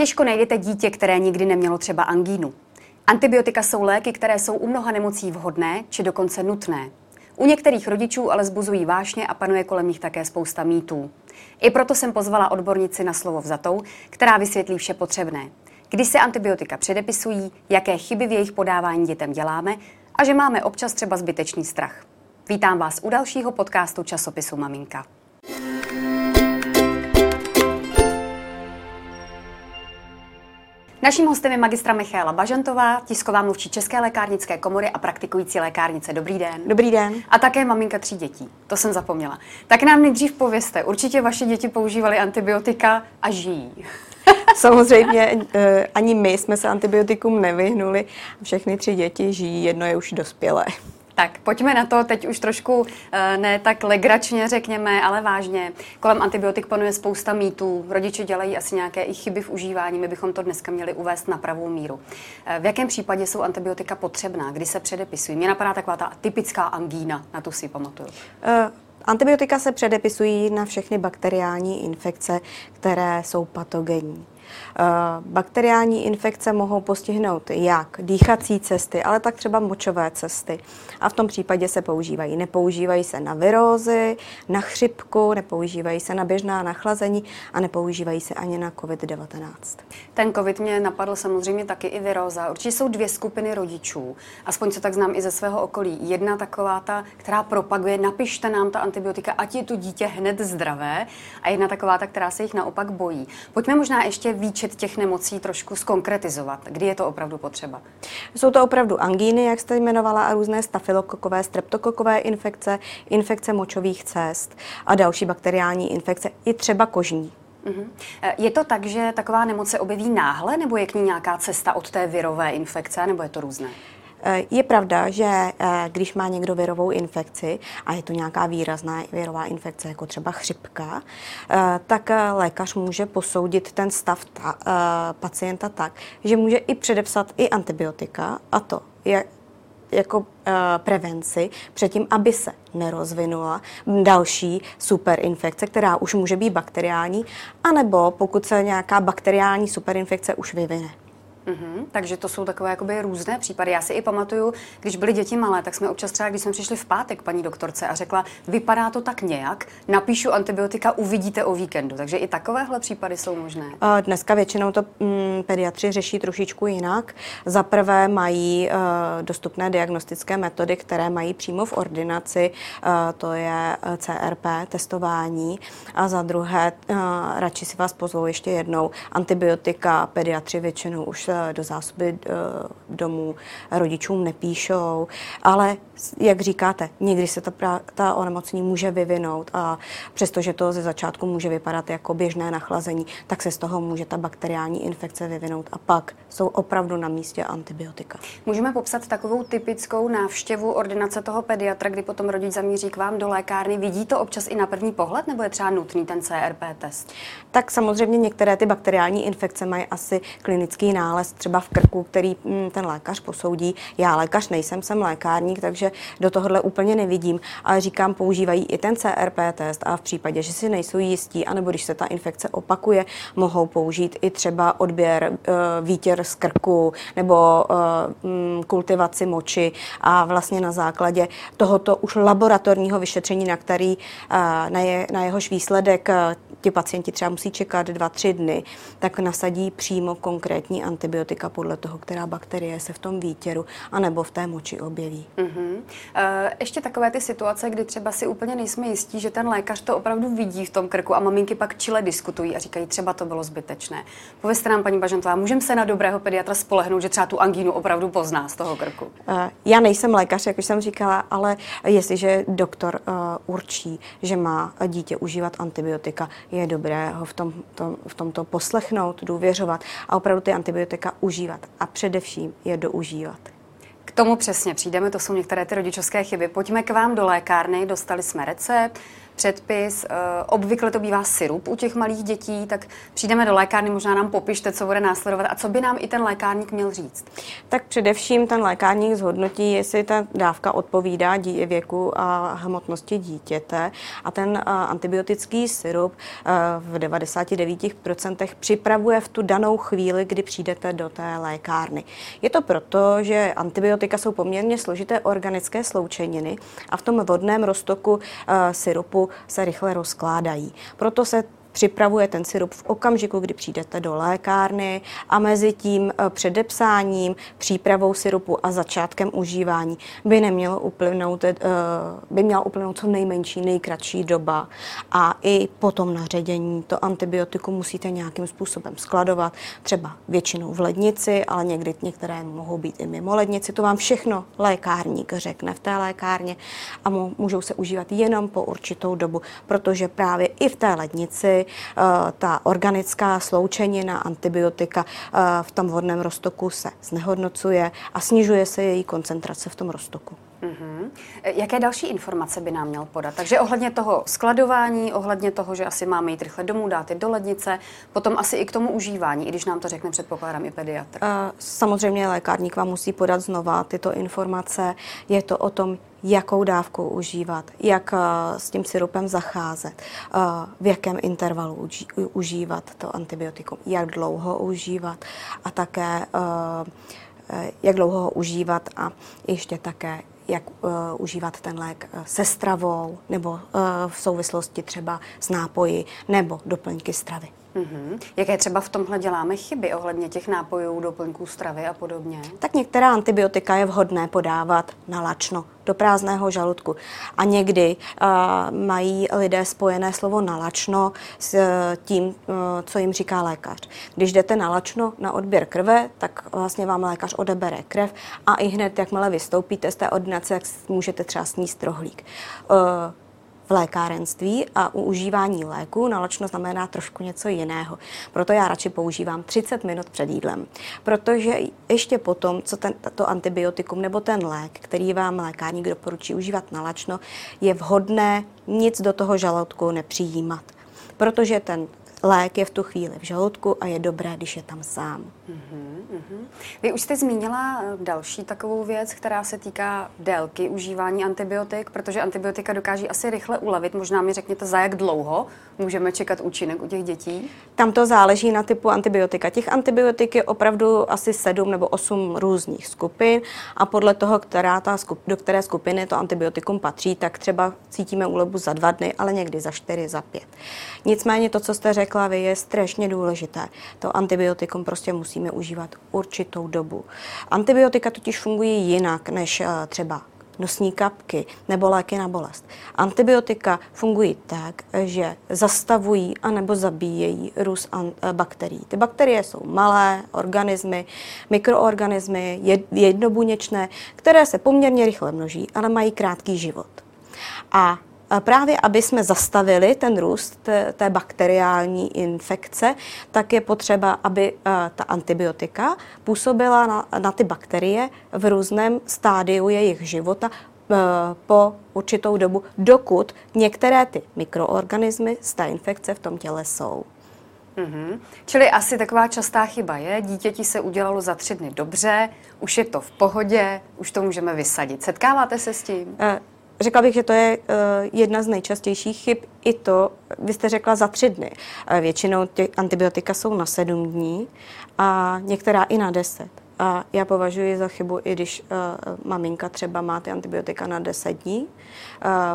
Těžko najdete dítě, které nikdy nemělo třeba angínu. Antibiotika jsou léky, které jsou u mnoha nemocí vhodné či dokonce nutné. U některých rodičů ale zbuzují vášně a panuje kolem nich také spousta mýtů. I proto jsem pozvala odbornici na slovo vzatou, která vysvětlí vše potřebné. Kdy se antibiotika předepisují, jaké chyby v jejich podávání dětem děláme a že máme občas třeba zbytečný strach. Vítám vás u dalšího podcastu časopisu Maminka. Naším hostem je magistra Michála Bažantová, tisková mluvčí České lékárnické komory a praktikující lékárnice. Dobrý den. Dobrý den. A také maminka tří dětí. To jsem zapomněla. Tak nám nejdřív pověste. Určitě vaše děti používaly antibiotika a žijí. Samozřejmě eh, ani my jsme se antibiotikum nevyhnuli. Všechny tři děti žijí, jedno je už dospělé. Tak pojďme na to teď už trošku eh, ne tak legračně řekněme, ale vážně. Kolem antibiotik panuje spousta mýtů. Rodiče dělají asi nějaké i chyby v užívání. My bychom to dneska měli uvést na pravou míru. Eh, v jakém případě jsou antibiotika potřebná? Kdy se předepisují? Mně napadá taková ta typická angína, na tu si pamatuju. Uh. Antibiotika se předepisují na všechny bakteriální infekce, které jsou patogenní. Eh, bakteriální infekce mohou postihnout jak dýchací cesty, ale tak třeba močové cesty. A v tom případě se používají. Nepoužívají se na virózy, na chřipku, nepoužívají se na běžná nachlazení a nepoužívají se ani na COVID-19. Ten COVID mě napadl samozřejmě taky i viróza. Určitě jsou dvě skupiny rodičů, aspoň co tak znám i ze svého okolí. Jedna taková ta, která propaguje, napište nám ta antibiotika, ať je to dítě hned zdravé, a jedna taková ta, která se jich naopak bojí. Pojďme možná ještě výčet těch nemocí trošku skonkretizovat. Kdy je to opravdu potřeba? Jsou to opravdu angíny, jak jste jmenovala, a různé stafilokokové, streptokokové infekce, infekce močových cest a další bakteriální infekce, i třeba kožní. Uh-huh. Je to tak, že taková nemoc se objeví náhle, nebo je k ní nějaká cesta od té virové infekce, nebo je to různé? Eh, je pravda, že eh, když má někdo virovou infekci a je to nějaká výrazná virová infekce, jako třeba chřipka, eh, tak lékař může posoudit ten stav ta, pacienta tak, že může i předepsat i antibiotika a to je jako prevenci předtím, aby se nerozvinula další superinfekce, která už může být bakteriální, anebo pokud se nějaká bakteriální superinfekce už vyvine. Mm-hmm. Takže to jsou takové jakoby různé případy. Já si i pamatuju, když byly děti malé, tak jsme občas třeba, když jsme přišli v pátek paní doktorce a řekla, vypadá to tak nějak, napíšu antibiotika, uvidíte o víkendu. Takže i takovéhle případy jsou možné. Dneska většinou to mm, pediatři řeší trošičku jinak. Za prvé mají uh, dostupné diagnostické metody, které mají přímo v ordinaci, uh, to je eh, CRP, testování. A za druhé, uh, radši si vás pozvou ještě jednou, antibiotika pediatři většinou už do zásoby eh, domů rodičům nepíšou, ale jak říkáte, někdy se ta, ta onemocnění může vyvinout a přestože to ze začátku může vypadat jako běžné nachlazení, tak se z toho může ta bakteriální infekce vyvinout a pak jsou opravdu na místě antibiotika. Můžeme popsat takovou typickou návštěvu ordinace toho pediatra, kdy potom rodič zamíří k vám do lékárny. Vidí to občas i na první pohled, nebo je třeba nutný ten CRP test? Tak samozřejmě některé ty bakteriální infekce mají asi klinický nález třeba v krku, který mm, ten lékař posoudí. Já lékař nejsem, jsem lékárník, takže do tohohle úplně nevidím, ale říkám, používají i ten CRP test a v případě, že si nejsou jistí, anebo když se ta infekce opakuje, mohou použít i třeba odběr uh, výtěr z krku nebo uh, kultivaci moči a vlastně na základě tohoto už laboratorního vyšetření, na který uh, na, je, na jehož výsledek ti pacienti třeba musí čekat dva, tři dny, tak nasadí přímo konkrétní antibiotika podle toho, která bakterie se v tom výtěru anebo v té moči objeví. Mm-hmm. Ještě takové ty situace, kdy třeba si úplně nejsme jistí, že ten lékař to opravdu vidí v tom krku a maminky pak čile diskutují a říkají, třeba to bylo zbytečné. Povězte nám, paní Bažantová, můžeme se na dobrého pediatra spolehnout, že třeba tu angínu opravdu pozná z toho krku? Eh, já nejsem lékař, jak už jsem říkala, ale jestliže doktor uh, určí, že má dítě užívat antibiotika, je dobré ho v, tom, tom, v tomto poslechnout, důvěřovat a opravdu ty antibiotika užívat a především je doužívat. K tomu přesně přijdeme, to jsou některé ty rodičovské chyby. Pojďme k vám do lékárny, dostali jsme recept, předpis. Obvykle to bývá syrup u těch malých dětí, tak přijdeme do lékárny, možná nám popište, co bude následovat a co by nám i ten lékárník měl říct. Tak především ten lékárník zhodnotí, jestli ta dávka odpovídá věku a hmotnosti dítěte a ten antibiotický syrup v 99% připravuje v tu danou chvíli, kdy přijdete do té lékárny. Je to proto, že antibiotika jsou poměrně složité organické sloučeniny a v tom vodném roztoku syrupu se rychle rozkládají. Proto se připravuje ten sirup v okamžiku, kdy přijdete do lékárny a mezi tím eh, předepsáním, přípravou sirupu a začátkem užívání by nemělo uplynout, eh, by měla uplynout co nejmenší, nejkratší doba a i po tom naředění to antibiotikum musíte nějakým způsobem skladovat, třeba většinou v lednici, ale někdy některé mohou být i mimo lednici. To vám všechno lékárník řekne v té lékárně a můžou se užívat jenom po určitou dobu, protože právě i v té lednici Eh, ta organická sloučenina antibiotika eh, v tom vodném roztoku se znehodnocuje a snižuje se její koncentrace v tom roztoku. Mm-hmm. Jaké další informace by nám měl podat? Takže ohledně toho skladování, ohledně toho, že asi máme jít rychle domů, dát je do lednice, potom asi i k tomu užívání, i když nám to řekne předpokládám i pediatr. Uh, samozřejmě lékárník vám musí podat znova tyto informace. Je to o tom, jakou dávku užívat, jak uh, s tím syrupem zacházet, uh, v jakém intervalu užívat to antibiotikum, jak dlouho užívat a také jak dlouho ho užívat a ještě také, jak uh, užívat ten lék uh, se stravou nebo uh, v souvislosti třeba s nápoji nebo doplňky stravy. Mm-hmm. Jaké třeba v tomhle děláme chyby ohledně těch nápojů, doplňků stravy a podobně? Tak některá antibiotika je vhodné podávat na lačno, do prázdného žaludku. A někdy uh, mají lidé spojené slovo nalačno s uh, tím, uh, co jim říká lékař. Když jdete na lačno na odběr krve, tak vlastně vám lékař odebere krev a i hned, jakmile vystoupíte z té ordinace, můžete třeba sníst rohlík. Uh, v lékárenství a u užívání léku nalačno znamená trošku něco jiného. Proto já radši používám 30 minut před jídlem, protože ještě potom, co ten, to antibiotikum nebo ten lék, který vám lékárník doporučí užívat nalačno, je vhodné nic do toho žaludku nepřijímat protože ten lék je v tu chvíli v žaludku a je dobré, když je tam sám. Mm-hmm. Vy už jste zmínila eh, další takovou věc, která se týká délky užívání antibiotik, protože antibiotika dokáží asi rychle ulevit. Možná mi řekněte, za jak dlouho můžeme čekat účinek u těch dětí? Tam to záleží na typu antibiotika. Těch antibiotik je opravdu asi sedm nebo osm různých skupin a podle toho, která ta skup, do které skupiny to antibiotikum patří, tak třeba cítíme úlevu za dva dny, ale někdy za čtyři, za pět. Nicméně to, co jste řekla je strašně důležité. To antibiotikum prostě musíme užívat určitou dobu. Antibiotika totiž fungují jinak než eh, třeba nosní kapky nebo léky na bolest. Antibiotika fungují tak, že zastavují anebo zabíjejí růst eh, bakterií. Ty bakterie jsou malé organismy, mikroorganismy, jednobuněčné, které se poměrně rychle množí, ale mají krátký život. A právě aby jsme zastavili ten růst té, té bakteriální infekce, tak je potřeba, aby eh, ta antibiotika působila na, na ty bakterie v různém stádiu jejich života eh, po určitou dobu, dokud některé ty mikroorganismy z té infekce v tom těle jsou. Mm-hmm. Čili asi taková častá chyba je, dítěti se udělalo za tři dny dobře, už je to v pohodě, už to můžeme vysadit. Setkáváte se s tím? Uh, Řekla bych, že to je uh, jedna z nejčastějších chyb. I to, vy jste řekla za tři dny. Uh, většinou ty antibiotika jsou na sedm dní a některá i na deset. A já považuji za chybu, i když uh, maminka třeba má ty antibiotika na 10 dní, uh,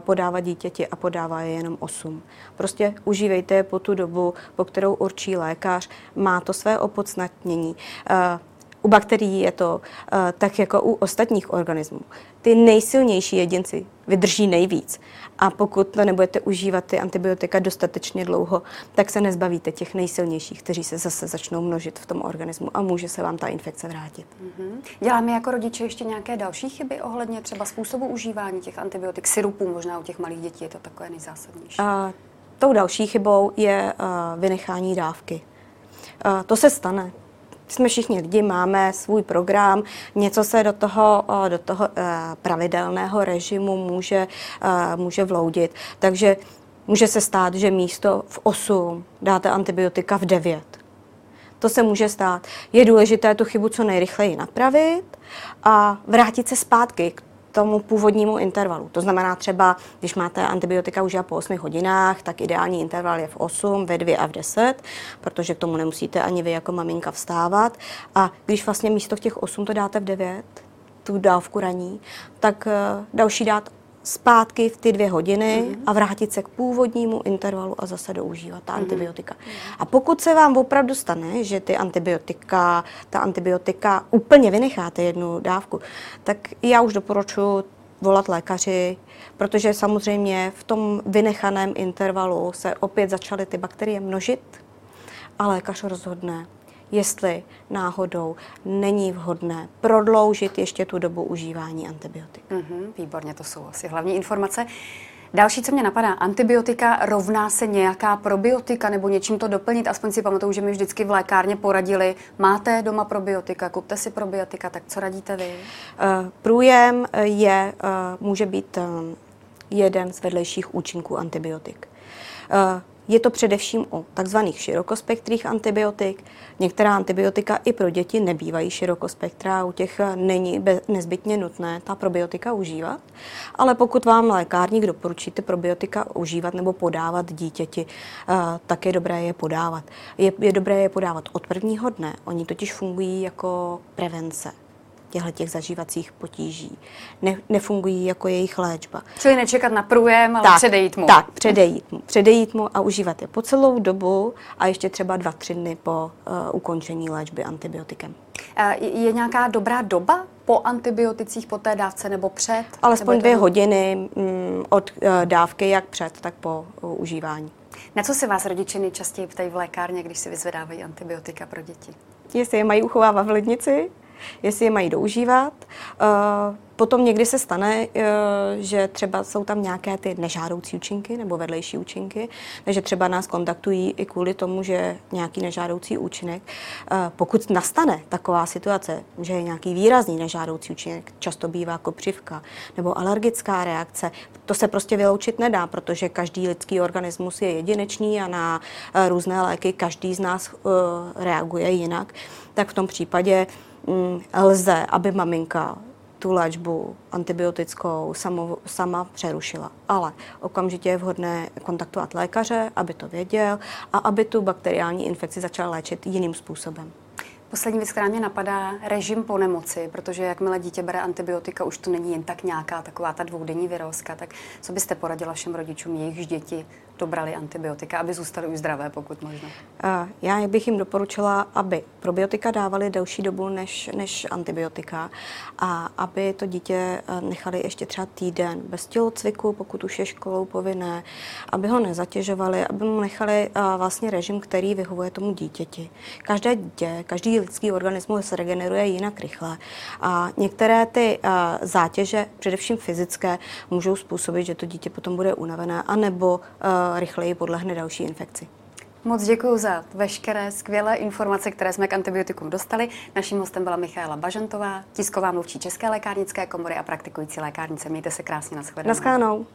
podává dítěti a podává je jenom 8. Prostě užívejte je po tu dobu, po kterou určí lékař, má to své opodstatnění. Uh, u bakterií je to uh, tak jako u ostatních organismů. Ty nejsilnější jedinci vydrží nejvíc. A pokud to nebudete užívat ty antibiotika dostatečně dlouho, tak se nezbavíte těch nejsilnějších, kteří se zase začnou množit v tom organismu a může se vám ta infekce vrátit. Mm-hmm. Děláme jako rodiče ještě nějaké další chyby ohledně třeba způsobu užívání těch antibiotik, syrupů možná u těch malých dětí, je to takové nejzásadnější? Uh, tou další chybou je uh, vynechání dávky. Uh, to se stane jsme všichni lidi, máme svůj program, něco se do toho, do toho pravidelného režimu může, může vloudit. Takže může se stát, že místo v 8 dáte antibiotika v 9. To se může stát. Je důležité tu chybu co nejrychleji napravit a vrátit se zpátky k tomu původnímu intervalu. To znamená třeba, když máte antibiotika už po 8 hodinách, tak ideální interval je v 8, ve 2 a v 10, protože k tomu nemusíte ani vy jako maminka vstávat. A když vlastně místo v těch 8 to dáte v 9, tu dávku raní, tak uh, další dát zpátky v ty dvě hodiny mm-hmm. a vrátit se k původnímu intervalu a zase doužívat ta mm-hmm. antibiotika. A pokud se vám opravdu stane, že ty antibiotika, ta antibiotika úplně vynecháte jednu dávku, tak já už doporučuji volat lékaři, protože samozřejmě v tom vynechaném intervalu se opět začaly ty bakterie množit a lékař rozhodne, jestli náhodou není vhodné prodloužit ještě tu dobu užívání antibiotik. Mm-hmm, výborně, to jsou asi hlavní informace. Další, co mě napadá, antibiotika rovná se nějaká probiotika nebo něčím to doplnit. Aspoň si pamatuju, že mi vždycky v lékárně poradili, máte doma probiotika, kupte si probiotika, tak co radíte vy? Uh, průjem je, uh, může být jeden z vedlejších účinků antibiotik. Je to především u takzvaných širokospektrých antibiotik. Některá antibiotika i pro děti nebývají širokospektra, u těch není nezbytně nutné ta probiotika užívat. Ale pokud vám lékárník doporučí ty probiotika užívat nebo podávat dítěti, eh, tak je dobré je podávat. Je, je dobré je podávat od prvního dne. Oni totiž fungují jako prevence těchto těch zažívacích potíží. Ne, nefungují jako jejich léčba. Čili nečekat na průjem, ale tak, předejít mu. Tak, předejít mu. Předejít mu a užívat je po celou dobu a ještě třeba dva, tři dny po uh, ukončení léčby antibiotikem. Uh, je nějaká dobrá doba po antibioticích, po té dávce nebo před? Alespoň dvě hodiny mm, od uh, dávky, jak před, tak po uh, užívání. Na co se vás rodiče nejčastěji ptají v lékárně, když si vyzvedávají antibiotika pro děti? Jestli je mají uchovávat v lednici, jestli je mají doužívat. Eh, potom někdy se stane, eh, že třeba jsou tam nějaké ty nežádoucí účinky nebo vedlejší účinky, takže třeba nás kontaktují i kvůli tomu, že nějaký nežádoucí účinek. Eh, pokud nastane taková situace, že je nějaký výrazný nežádoucí účinek, často bývá kopřivka nebo alergická reakce, to se prostě vyloučit nedá, protože každý lidský organismus je jedinečný a na různé léky každý z nás reaguje jinak, tak v tom případě lze, aby maminka tu léčbu antibiotickou samo, sama přerušila. Ale okamžitě je vhodné kontaktovat lékaře, aby to věděl a aby tu bakteriální infekci začal léčit jiným způsobem. Poslední věc, která mě napadá, režim po nemoci, protože jakmile dítě bere antibiotika, už to není jen tak nějaká taková ta dvoudenní virózka, tak co byste poradila všem rodičům, jejichž děti dobrali antibiotika, aby zůstaly už zdravé, pokud možno? Já bych jim doporučila, aby probiotika dávali delší dobu než, než antibiotika a aby to dítě eh, nechali ještě třeba týden bez tělocviku, pokud už je školou povinné, aby ho nezatěžovali, aby mu nechali eh, vlastně režim, který vyhovuje tomu dítěti. Každé dítě, každý lidský organismus se regeneruje jinak rychle a některé ty eh, zátěže, především fyzické, můžou způsobit, že to dítě potom bude unavené, anebo rychleji podlehne další infekci. Moc děkuji za veškeré skvělé informace, které jsme k antibiotikům dostali. Naším hostem byla Michaela Bažantová, tisková mluvčí České lékárnické komory a praktikující lékárnice. Mějte se krásně, nashledanou.